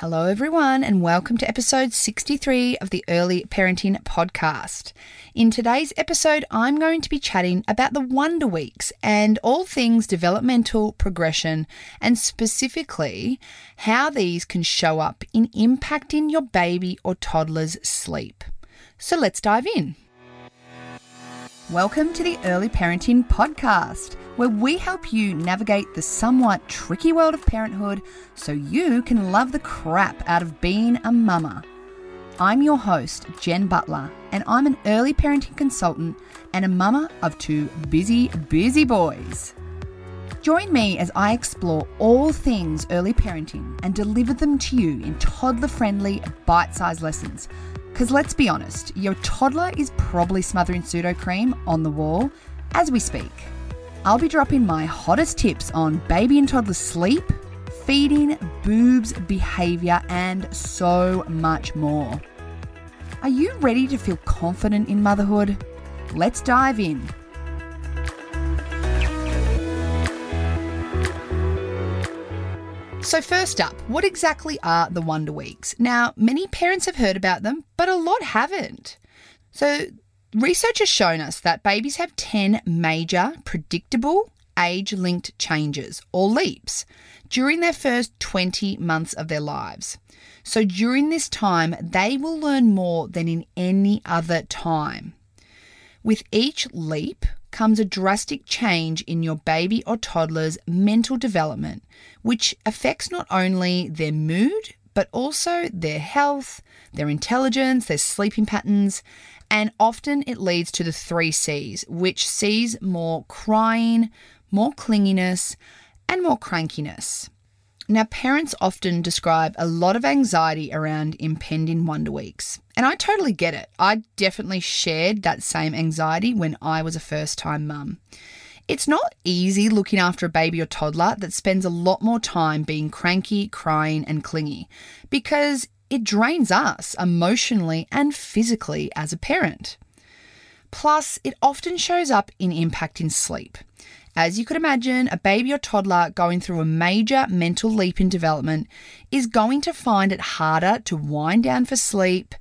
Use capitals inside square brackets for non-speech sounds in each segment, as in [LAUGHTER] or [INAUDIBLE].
Hello, everyone, and welcome to episode 63 of the Early Parenting Podcast. In today's episode, I'm going to be chatting about the Wonder Weeks and all things developmental progression, and specifically how these can show up in impacting your baby or toddler's sleep. So let's dive in. Welcome to the Early Parenting Podcast, where we help you navigate the somewhat tricky world of parenthood so you can love the crap out of being a mama. I'm your host, Jen Butler, and I'm an early parenting consultant and a mama of two busy, busy boys. Join me as I explore all things early parenting and deliver them to you in toddler friendly, bite sized lessons because let's be honest, your toddler is probably smothering Sudocrem on the wall as we speak. I'll be dropping my hottest tips on baby and toddler sleep, feeding, boobs, behaviour, and so much more. Are you ready to feel confident in motherhood? Let's dive in. So, first up, what exactly are the Wonder Weeks? Now, many parents have heard about them, but a lot haven't. So, research has shown us that babies have 10 major, predictable, age linked changes, or leaps, during their first 20 months of their lives. So, during this time, they will learn more than in any other time. With each leap, comes a drastic change in your baby or toddler's mental development, which affects not only their mood, but also their health, their intelligence, their sleeping patterns, and often it leads to the three C's, which sees more crying, more clinginess, and more crankiness. Now, parents often describe a lot of anxiety around impending Wonder Weeks, and I totally get it. I definitely shared that same anxiety when I was a first time mum. It's not easy looking after a baby or toddler that spends a lot more time being cranky, crying, and clingy because it drains us emotionally and physically as a parent. Plus, it often shows up in impacting sleep. As you could imagine, a baby or toddler going through a major mental leap in development is going to find it harder to wind down for sleep,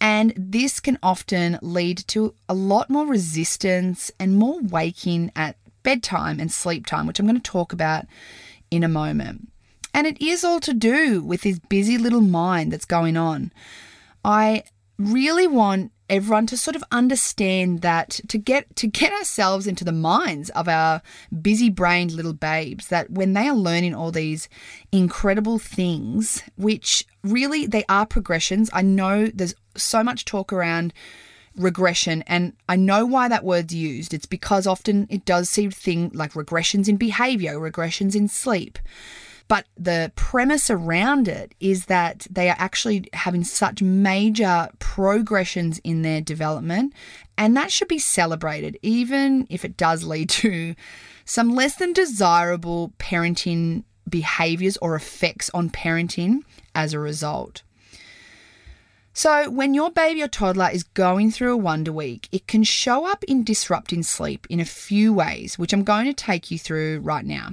and this can often lead to a lot more resistance and more waking at bedtime and sleep time, which I'm going to talk about in a moment. And it is all to do with this busy little mind that's going on. I really want everyone to sort of understand that to get to get ourselves into the minds of our busy brained little babes that when they are learning all these incredible things which really they are progressions. I know there's so much talk around regression and i know why that word's used. It's because often it does seem thing like regressions in behavior regressions in sleep but the premise around it is that they are actually having such major progressions in their development, and that should be celebrated, even if it does lead to some less than desirable parenting behaviors or effects on parenting as a result. So, when your baby or toddler is going through a Wonder Week, it can show up in disrupting sleep in a few ways, which I'm going to take you through right now.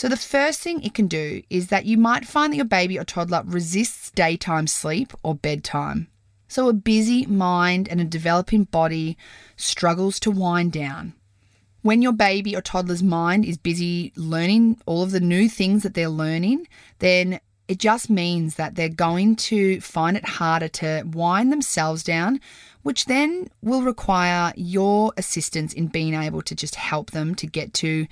So, the first thing it can do is that you might find that your baby or toddler resists daytime sleep or bedtime. So, a busy mind and a developing body struggles to wind down. When your baby or toddler's mind is busy learning all of the new things that they're learning, then it just means that they're going to find it harder to wind themselves down, which then will require your assistance in being able to just help them to get to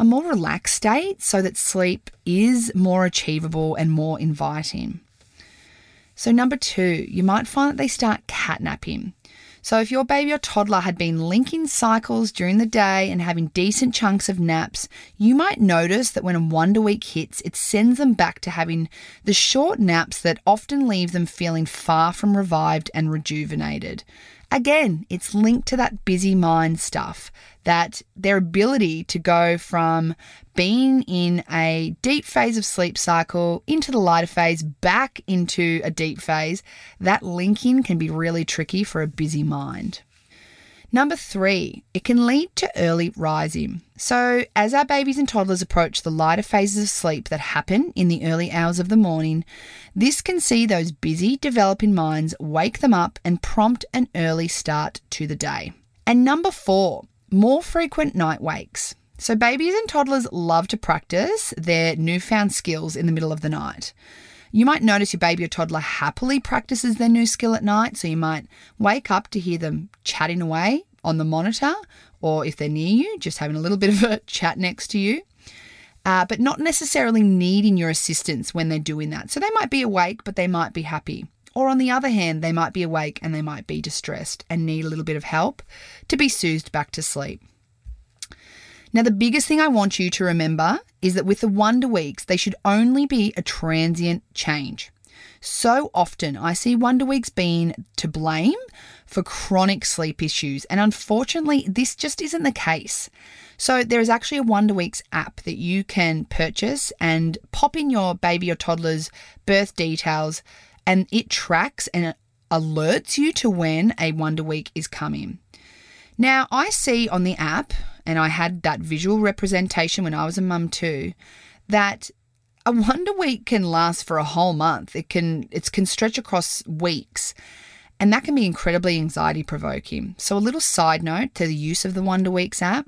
a more relaxed state so that sleep is more achievable and more inviting. So, number two, you might find that they start catnapping. So, if your baby or toddler had been linking cycles during the day and having decent chunks of naps, you might notice that when a Wonder Week hits, it sends them back to having the short naps that often leave them feeling far from revived and rejuvenated. Again, it's linked to that busy mind stuff, that their ability to go from being in a deep phase of sleep cycle into the lighter phase, back into a deep phase, that linking can be really tricky for a busy mind. Number three, it can lead to early rising. So, as our babies and toddlers approach the lighter phases of sleep that happen in the early hours of the morning, this can see those busy developing minds wake them up and prompt an early start to the day. And number four, more frequent night wakes. So, babies and toddlers love to practice their newfound skills in the middle of the night. You might notice your baby or toddler happily practices their new skill at night, so you might wake up to hear them chatting away on the monitor, or if they're near you, just having a little bit of a [LAUGHS] chat next to you. Uh, but not necessarily needing your assistance when they're doing that. So they might be awake, but they might be happy. Or on the other hand, they might be awake and they might be distressed and need a little bit of help to be soothed back to sleep. Now, the biggest thing I want you to remember is that with the Wonder Weeks, they should only be a transient change. So often I see Wonder Weeks being to blame for chronic sleep issues, and unfortunately, this just isn't the case. So, there is actually a Wonder Weeks app that you can purchase and pop in your baby or toddler's birth details, and it tracks and alerts you to when a Wonder Week is coming. Now, I see on the app, and I had that visual representation when I was a mum too, that a wonder week can last for a whole month. It can it can stretch across weeks. And that can be incredibly anxiety provoking. So, a little side note to the use of the Wonder Weeks app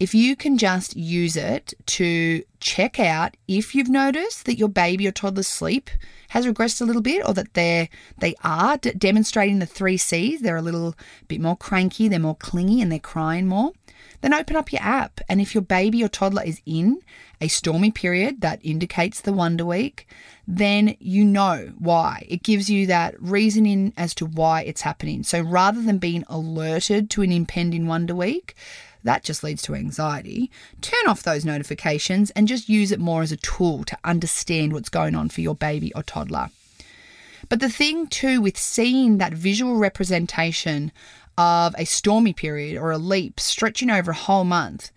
if you can just use it to check out if you've noticed that your baby or toddler's sleep has regressed a little bit or that they're they are d- demonstrating the 3 Cs, they're a little bit more cranky, they're more clingy and they're crying more, then open up your app and if your baby or toddler is in a stormy period that indicates the wonder week, then you know why. It gives you that reasoning as to why it's happening. So rather than being alerted to an impending wonder week, that just leads to anxiety. Turn off those notifications and just use it more as a tool to understand what's going on for your baby or toddler. But the thing too with seeing that visual representation of a stormy period or a leap stretching over a whole month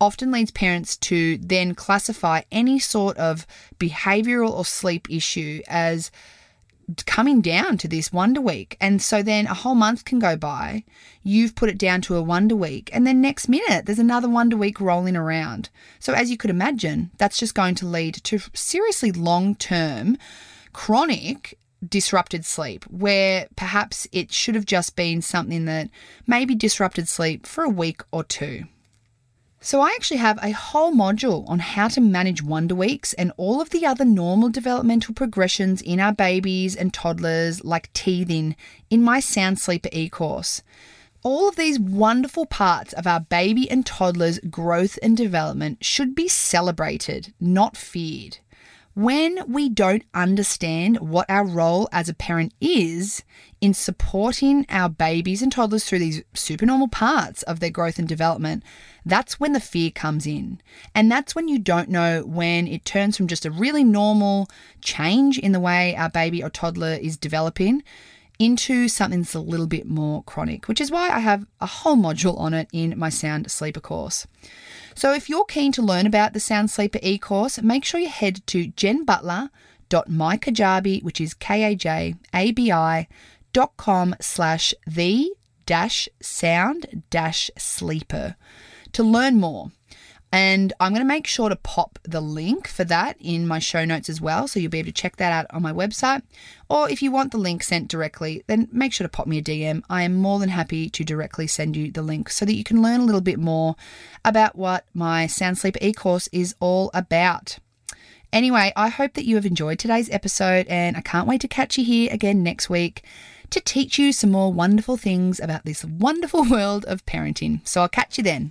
often leads parents to then classify any sort of behavioral or sleep issue as coming down to this wonder week. And so then a whole month can go by. You've put it down to a wonder week. And then next minute, there's another wonder week rolling around. So, as you could imagine, that's just going to lead to seriously long term, chronic disrupted sleep, where perhaps it should have just been something that maybe disrupted sleep for a week or two. So, I actually have a whole module on how to manage Wonder Weeks and all of the other normal developmental progressions in our babies and toddlers, like teething, in my Sound Sleeper e course. All of these wonderful parts of our baby and toddler's growth and development should be celebrated, not feared. When we don't understand what our role as a parent is in supporting our babies and toddlers through these supernormal parts of their growth and development, that's when the fear comes in. And that's when you don't know when it turns from just a really normal change in the way our baby or toddler is developing into something that's a little bit more chronic, which is why I have a whole module on it in my Sound Sleeper course. So if you're keen to learn about the Sound Sleeper e-course, make sure you head to jenbutler.mykajabi, which is K-A-J-A-B-I dot com slash the dash sound dash sleeper to learn more. And I'm going to make sure to pop the link for that in my show notes as well. So you'll be able to check that out on my website. Or if you want the link sent directly, then make sure to pop me a DM. I am more than happy to directly send you the link so that you can learn a little bit more about what my Sound Sleeper e course is all about. Anyway, I hope that you have enjoyed today's episode and I can't wait to catch you here again next week to teach you some more wonderful things about this wonderful [LAUGHS] world of parenting. So I'll catch you then.